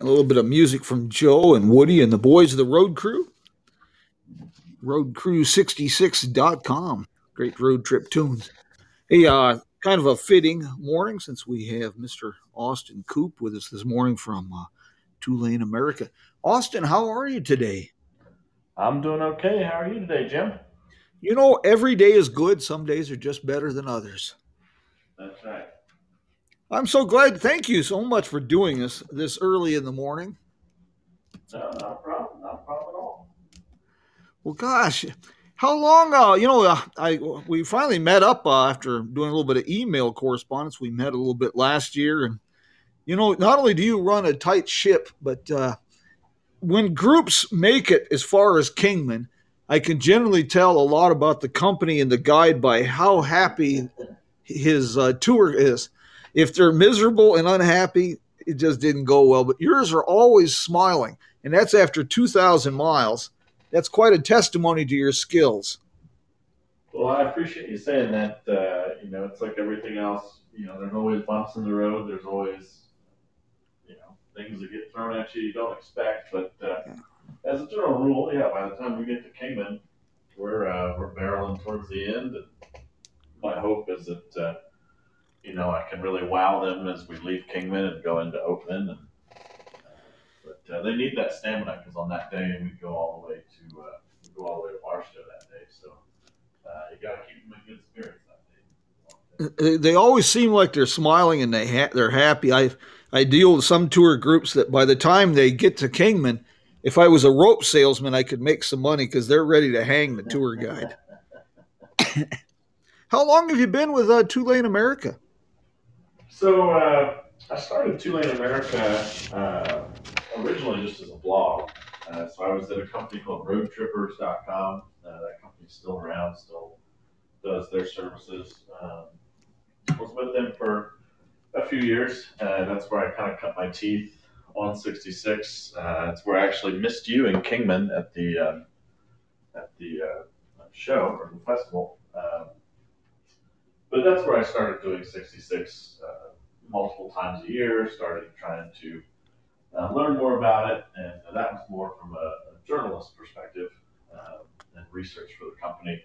A little bit of music from Joe and Woody and the boys of the Road Crew. Roadcrew66.com. Great road trip tunes. Hey, uh, kind of a fitting morning since we have Mr. Austin Coop with us this morning from uh, 2 Lane, America. Austin, how are you today? I'm doing okay. How are you today, Jim? You know, every day is good. Some days are just better than others. That's right. I'm so glad. Thank you so much for doing this this early in the morning. No, not a problem. Not a problem at all. Well, gosh, how long? Uh, you know, uh, I we finally met up uh, after doing a little bit of email correspondence. We met a little bit last year, and you know, not only do you run a tight ship, but uh, when groups make it as far as Kingman, I can generally tell a lot about the company and the guide by how happy his uh, tour is. If they're miserable and unhappy, it just didn't go well. But yours are always smiling, and that's after 2,000 miles. That's quite a testimony to your skills. Well, I appreciate you saying that. Uh, you know, it's like everything else. You know, there's always bumps in the road. There's always, you know, things that get thrown at you you don't expect. But uh, as a general rule, yeah, by the time we get to Kingman, we're uh, we're barreling towards the end. And my hope is that uh, you know I can really wow them as we leave Kingman and go into Oatman. And, but uh, they need that stamina because on that day we go all the way to uh, we go all the way to Barstow that day. So uh, you got to keep them in good spirits that day. They- They always seem like they're smiling and they ha- they're happy. I I deal with some tour groups that by the time they get to Kingman, if I was a rope salesman, I could make some money because they're ready to hang the tour guide. How long have you been with uh, 2 Lane America? So uh, I started 2 Lane America uh, originally just as a blog. Uh, so I was at a company called RoadTrippers.com. Uh, that company's still around, still does their services. Um, was with them for a few years. Uh, that's where I kind of cut my teeth on 66. Uh, it's where I actually missed you in Kingman at the um, at the show or the festival. Um, but that's where I started doing 66 uh, multiple times a year. Started trying to uh, learn more about it, and that was more from a, a journalist perspective uh, and research for the company.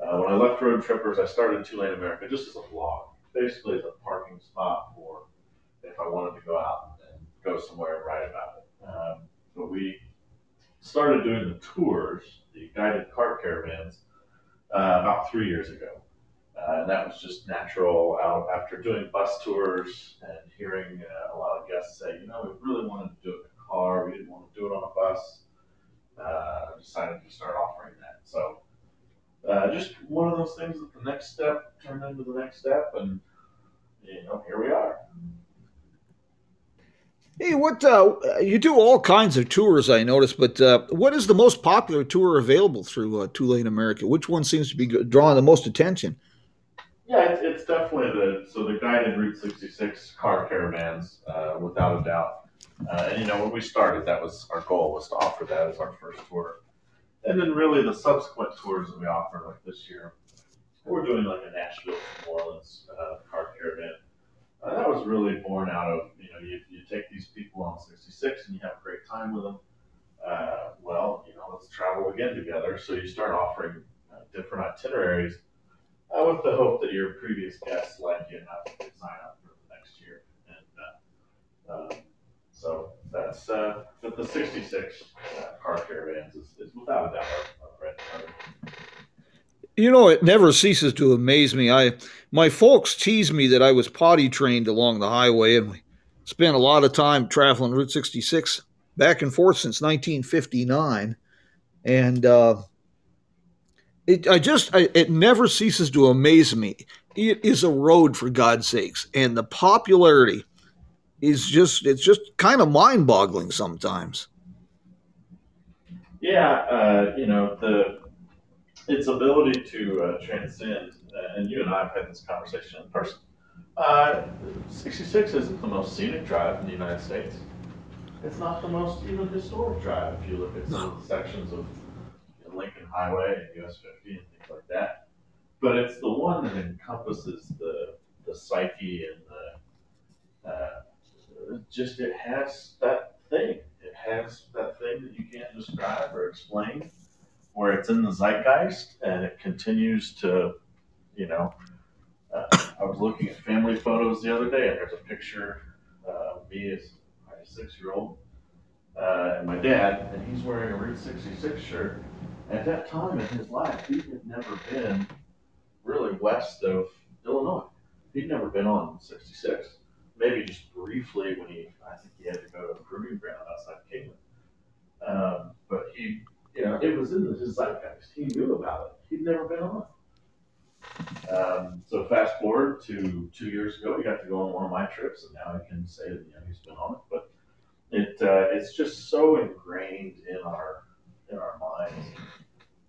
Uh, when I left Road Trippers, I started 2 Lane America just as a blog, basically as a parking spot for if I wanted to go out and, and go somewhere and write about it. Um, but we started doing the tours, the guided cart caravans, uh, about three years ago. Uh, and that was just natural out after doing bus tours and hearing uh, a lot of guests say, you know, we really wanted to do it in a car. We didn't want to do it on a bus. Uh, decided to start offering that. So uh, just one of those things that the next step turned into the next step. And, you know, here we are. Hey, what uh, you do all kinds of tours, I noticed, but what is the most popular tour available through 2 Lane America? Which one seems to be drawing the most attention? Yeah, it's, it's definitely the so the guided Route 66 car caravans, uh, without a doubt. Uh, and you know, when we started, that was our goal was to offer that as our first tour, and then really the subsequent tours that we offer, like this year, we're doing like a Nashville to New Orleans uh, car caravan. Uh, that was really born out of you know you, you take these people on 66 and you have a great time with them. Uh, well, you know, let's travel again together. So you start offering uh, different itineraries uh, with the hope that your previous guests like you enough to sign up for the next year. And uh, um, so that's uh, but the 66 uh, car caravans is, is without a doubt our, our You know, it never ceases to amaze me. I my folks tease me that I was potty trained along the highway, and we spent a lot of time traveling Route 66 back and forth since 1959, and uh, it I just I, it never ceases to amaze me. It is a road for God's sakes, and the popularity is just it's just kind of mind boggling sometimes. Yeah, uh, you know the its ability to uh, transcend, uh, and you and I have had this conversation in person. Uh, 66 isn't the most scenic drive in the United States. It's not the most even historic drive if you look at some the sections of Highway and US 50 and things like that. But it's the one that encompasses the the psyche and the uh, just it has that thing. It has that thing that you can't describe or explain where it's in the zeitgeist and it continues to, you know. Uh, I was looking at family photos the other day, and there's a picture uh, of me as a six year old uh, and my dad, and he's wearing a Route 66 shirt. At that time in his life, he had never been really west of Illinois. He'd never been on 66. Maybe just briefly when he, I think he had to go to a proving ground outside Kingman. Um, but he you know, it was in his zeitgeist. He knew about it. He'd never been on. Um, so fast forward to two years ago, he got to go on one of my trips, and now I can say that you know he's been on it. But it uh, it's just so ingrained in our in our minds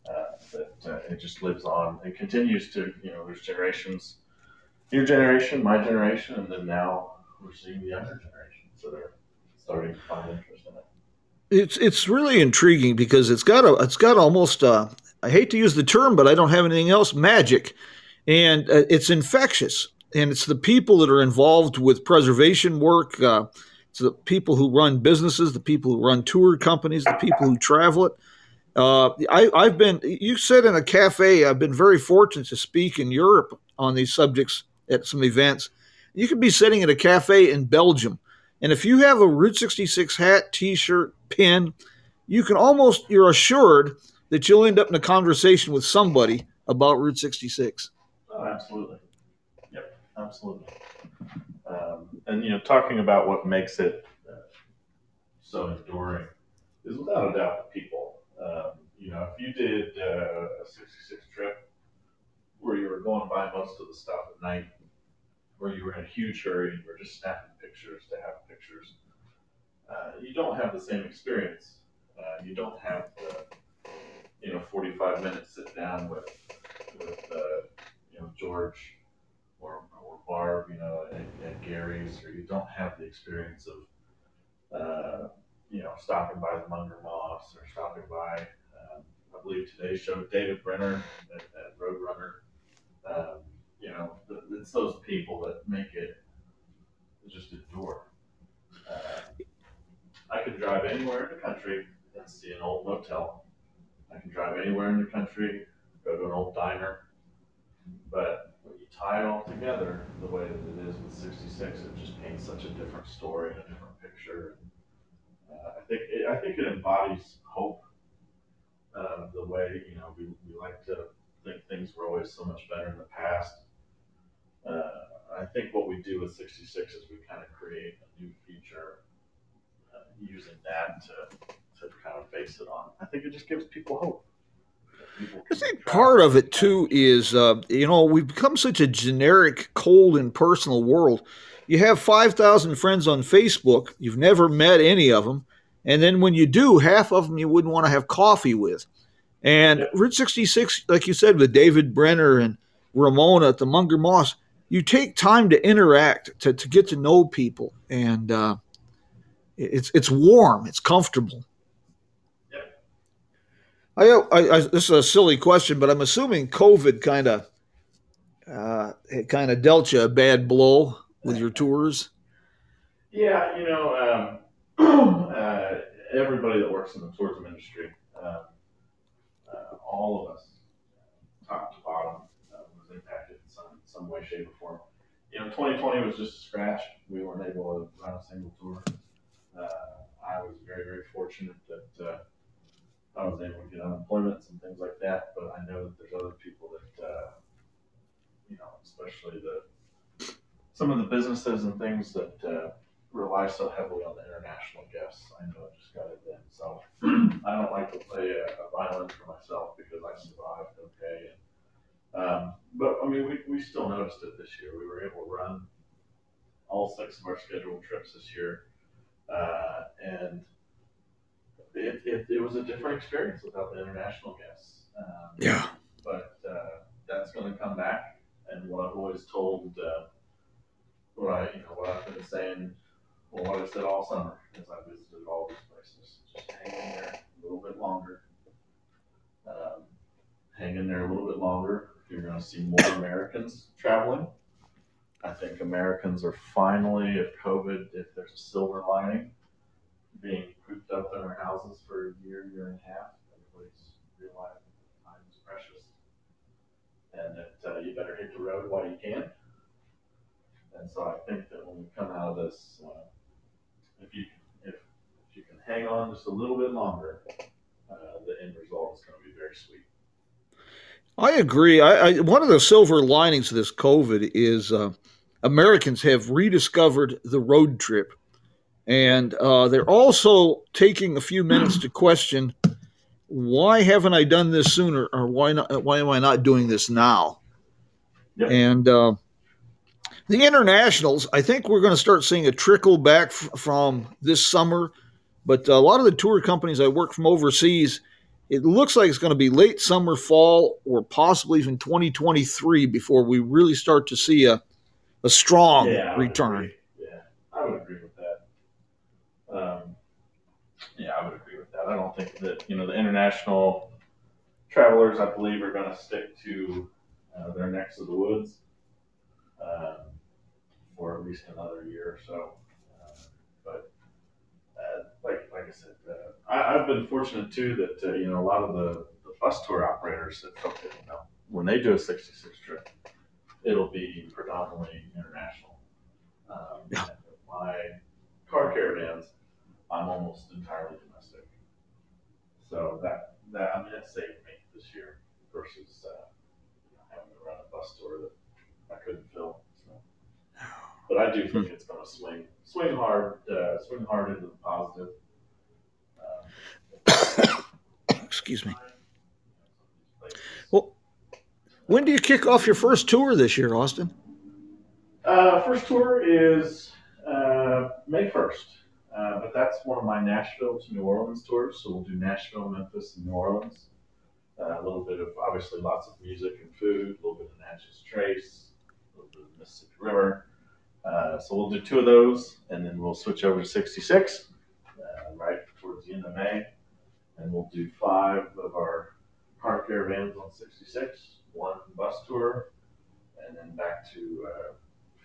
that uh, it just lives on. It continues to you know there's generations, your generation, my generation, and then now we're seeing the younger generation, so they're starting to find interest in it it's it's really intriguing because it's got a it's got almost uh, I hate to use the term, but I don't have anything else magic, and uh, it's infectious, and it's the people that are involved with preservation work. Uh, it's the people who run businesses, the people who run tour companies, the people who travel it. Uh, I, I've been, you said in a cafe, I've been very fortunate to speak in Europe on these subjects at some events. You could be sitting at a cafe in Belgium and if you have a Route 66 hat, T-shirt, pin, you can almost you're assured that you'll end up in a conversation with somebody about Route 66. Oh, absolutely. Yep, absolutely. Um, and you know, talking about what makes it uh, so enduring is without a doubt the people. Um, you know, if you did uh, a 66 trip where you were going by most of the stuff at night, where you were in a huge hurry and you were just snapping pictures to have pictures. Uh, you don't have the same experience. Uh, you don't have the, you know, 45 minutes sit down with, with uh, you know, George or, or Barb, you know, at, Gary's, or you don't have the experience of, uh, you know, stopping by the Munger Moss or stopping by, um, I believe today's show, David Brenner at, at Roadrunner. Um, you know, it's those people that make it just endure. Uh, I can drive anywhere in the country and see an old motel. I can drive anywhere in the country, go to an old diner. But when you tie it all together the way that it is with 66, it just paints such a different story and a different picture. Uh, I think it, I think it embodies hope. Uh, the way you know we, we like to think things were always so much better in the past. Uh, I think what we do with 66 is we kind of create a new feature uh, using that to, to kind of base it on. I think it just gives people hope. I think part of it too is, uh, you know, we've become such a generic, cold, and personal world. You have 5,000 friends on Facebook, you've never met any of them. And then when you do, half of them you wouldn't want to have coffee with. And yeah. Route 66, like you said, with David Brenner and Ramona at the Munger Moss, you take time to interact, to, to get to know people, and uh, it's it's warm, it's comfortable. I, I, I, this is a silly question, but I'm assuming COVID kind of uh, it kind of dealt you a bad blow with your tours. Yeah, you know, um, uh, everybody that works in the tourism industry, um, uh, all of us, top to bottom, was impacted in some some way, shape, or form. You know, 2020 was just a scratch. We weren't able to run a single tour. Uh, I was very, very fortunate that uh, I was able to get unemployment and things like that. But I know that there's other people that you know, especially the some of the businesses and things that uh, rely so heavily on the international guests. I know I just got it then, so I don't like to play a, a violin for myself because I survived okay. And, um, but I mean, we, we still noticed it this year. We were able to run all six of our scheduled trips this year, uh, and it, it, it was a different experience without the international guests. Um, Yeah. but uh, that's going to come back. And what I've always told, uh, what I you know what I've been saying, well, what I said all summer as I visited all these places, just hang in there a little bit longer. Um, hang in there a little bit longer. You're going to see more Americans traveling. I think Americans are finally, if COVID, if there's a silver lining, being cooped up in our houses for a year, year and a half. Everybody's realizing that time is precious, and that uh, you better hit the road while you can. And so I think that when we come out of this, uh, if you if, if you can hang on just a little bit longer, uh, the end result is going to be very sweet. I agree. I, I one of the silver linings of this COVID is uh, Americans have rediscovered the road trip, and uh, they're also taking a few minutes to question why haven't I done this sooner, or why not? Why am I not doing this now? Yep. And uh, the internationals, I think we're going to start seeing a trickle back f- from this summer, but a lot of the tour companies I work from overseas it looks like it's going to be late summer, fall, or possibly even 2023 before we really start to see a, a strong Yeah, return. Yeah, I would agree yeah, I would agree with that. I don't think that you know the international travelers, I believe, are going to stick to uh, their necks of the woods um, for at least another year or so. Uh, but uh, like like I said, uh, I, I've been fortunate too that uh, you know a lot of the, the bus tour operators that you know when they do a 66 trip, it'll be predominantly international. Um, Yeah. My car caravans, I'm almost entirely domestic. So that that I mean it saved me this year versus uh, having to run a bus tour that I couldn't fill. So. But I do think it's going to swing swing hard, uh, swing hard into the positive. Um, Excuse me. Well, when do you kick off your first tour this year, Austin? Uh, first tour is uh, May 1st, uh, but that's one of my Nashville to New Orleans tours. So we'll do Nashville, Memphis, and New Orleans. Uh, a little bit of obviously lots of music and food, a little bit of Natchez Trace, a little bit of the Mississippi River. Uh, so we'll do two of those, and then we'll switch over to 66 uh, right towards the end of May, and we'll do five of our car caravans on 66, one bus tour, and then back to uh,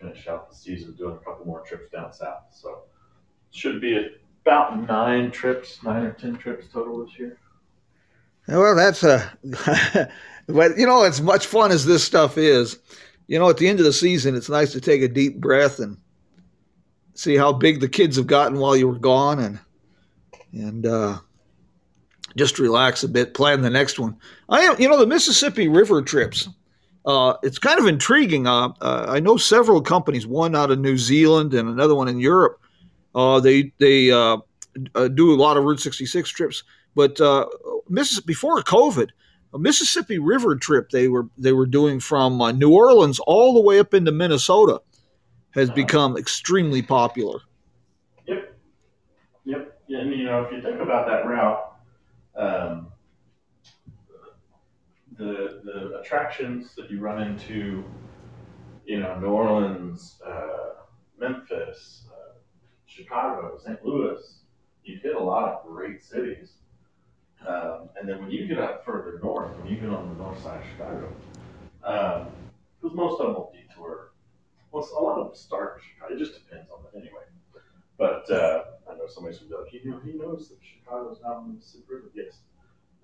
finish out the season doing a couple more trips down south. So should be about nine trips, nine or ten trips total this year. Well, that's a, but you know, as much fun as this stuff is, you know, at the end of the season, it's nice to take a deep breath and see how big the kids have gotten while you were gone, and and uh, just relax a bit, plan the next one. I am, you know, the Mississippi River trips. Uh, it's kind of intriguing. Uh, uh, I know several companies, one out of New Zealand and another one in Europe. Uh, they they uh, uh, do a lot of Route 66 trips, but uh, before COVID, a Mississippi River trip they were they were doing from uh, New Orleans all the way up into Minnesota has Uh-huh. become extremely popular. Yep. Yep. Yeah, and you know, if you think about that route, um, the the attractions that you run into, you know, New Orleans, uh, Memphis, Chicago, St. Louis, you hit a lot of great cities. Um, and then when you get up further north, when you get on the north side of Chicago, because most of them will detour. Well, a lot of them start in Chicago. It just depends on the anyway. But uh, I know somebody's gonna be like, he knows that Chicago's not on the Mississippi River. Yes,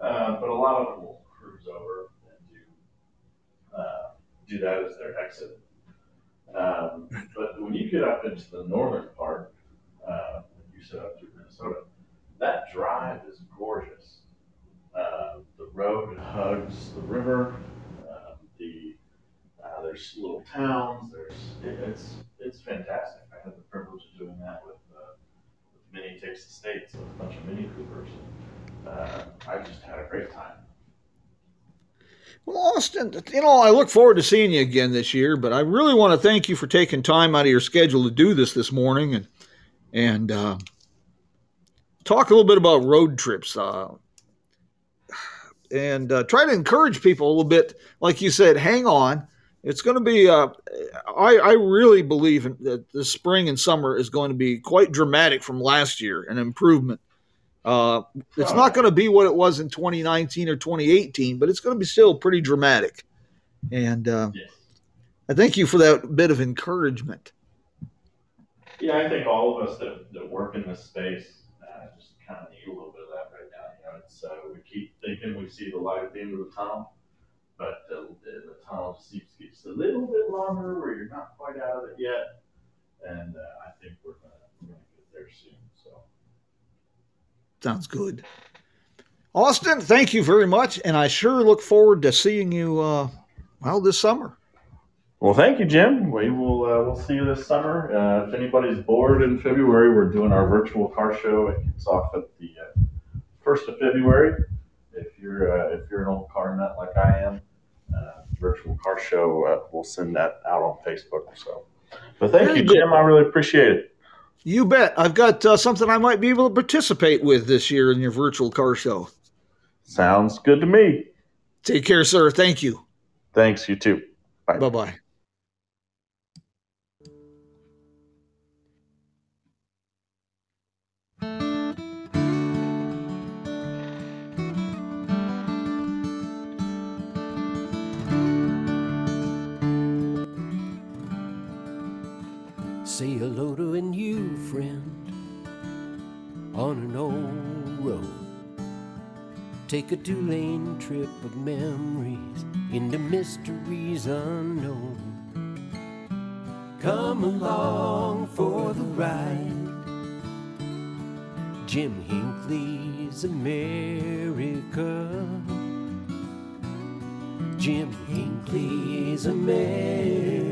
uh, but a lot of them will cruise over and do uh, do that as their exit. Um, but when you get up into the northern part, set up through Minnesota, that drive is gorgeous. Uh, the road hugs the river. Uh, the uh, there's little towns. There's it, it's it's fantastic. I had the privilege of doing that with, uh, with Takes the States with a bunch of Mini Coopers. Uh, I just had a great time. Well, Austin, you know, I look forward to seeing you again this year, but I really want to thank you for taking time out of your schedule to do this this morning and and uh, talk a little bit about road trips. Uh, and uh, try to encourage people a little bit. Like you said, hang on. It's going to be. Uh, I, I really believe that the spring and summer is going to be quite dramatic from last year, an improvement. Uh, it's not going to be what it was in 2019 or 2018, but it's going to be still pretty dramatic. And uh, Yes. I thank you for that bit of encouragement. Yeah, I think all of us that, that work in this space kind of need a little bit of that right now. You know, it's uh, we keep thinking we see the light at the end of the tunnel, but the, the, the tunnel seems to get a little bit longer where you're not quite out of it yet. And uh, I think we're gonna we're gonna get there soon. So Sounds good. Austin, thank you very much, and I sure look forward to seeing you. Uh, well, this summer. Well, thank you, Jim. We will uh, we'll see you this summer. Uh, if anybody's bored in February, we're doing our virtual car show. It kicks off at the uh, first of February. If you're uh, if you're an old car nut like I am, uh, virtual car show. Uh, we'll send that out on Facebook. So, but thank Very you, good. Jim. I really appreciate it. You bet. I've got uh, something I might be able to participate with this year in your virtual car show. Sounds good to me. Take care, sir. Thank you. Thanks. You too. Bye. Bye Take a two lane trip of memories into mysteries unknown. Come along for the ride. Jim Hinckley's America. Jim Hinckley's America.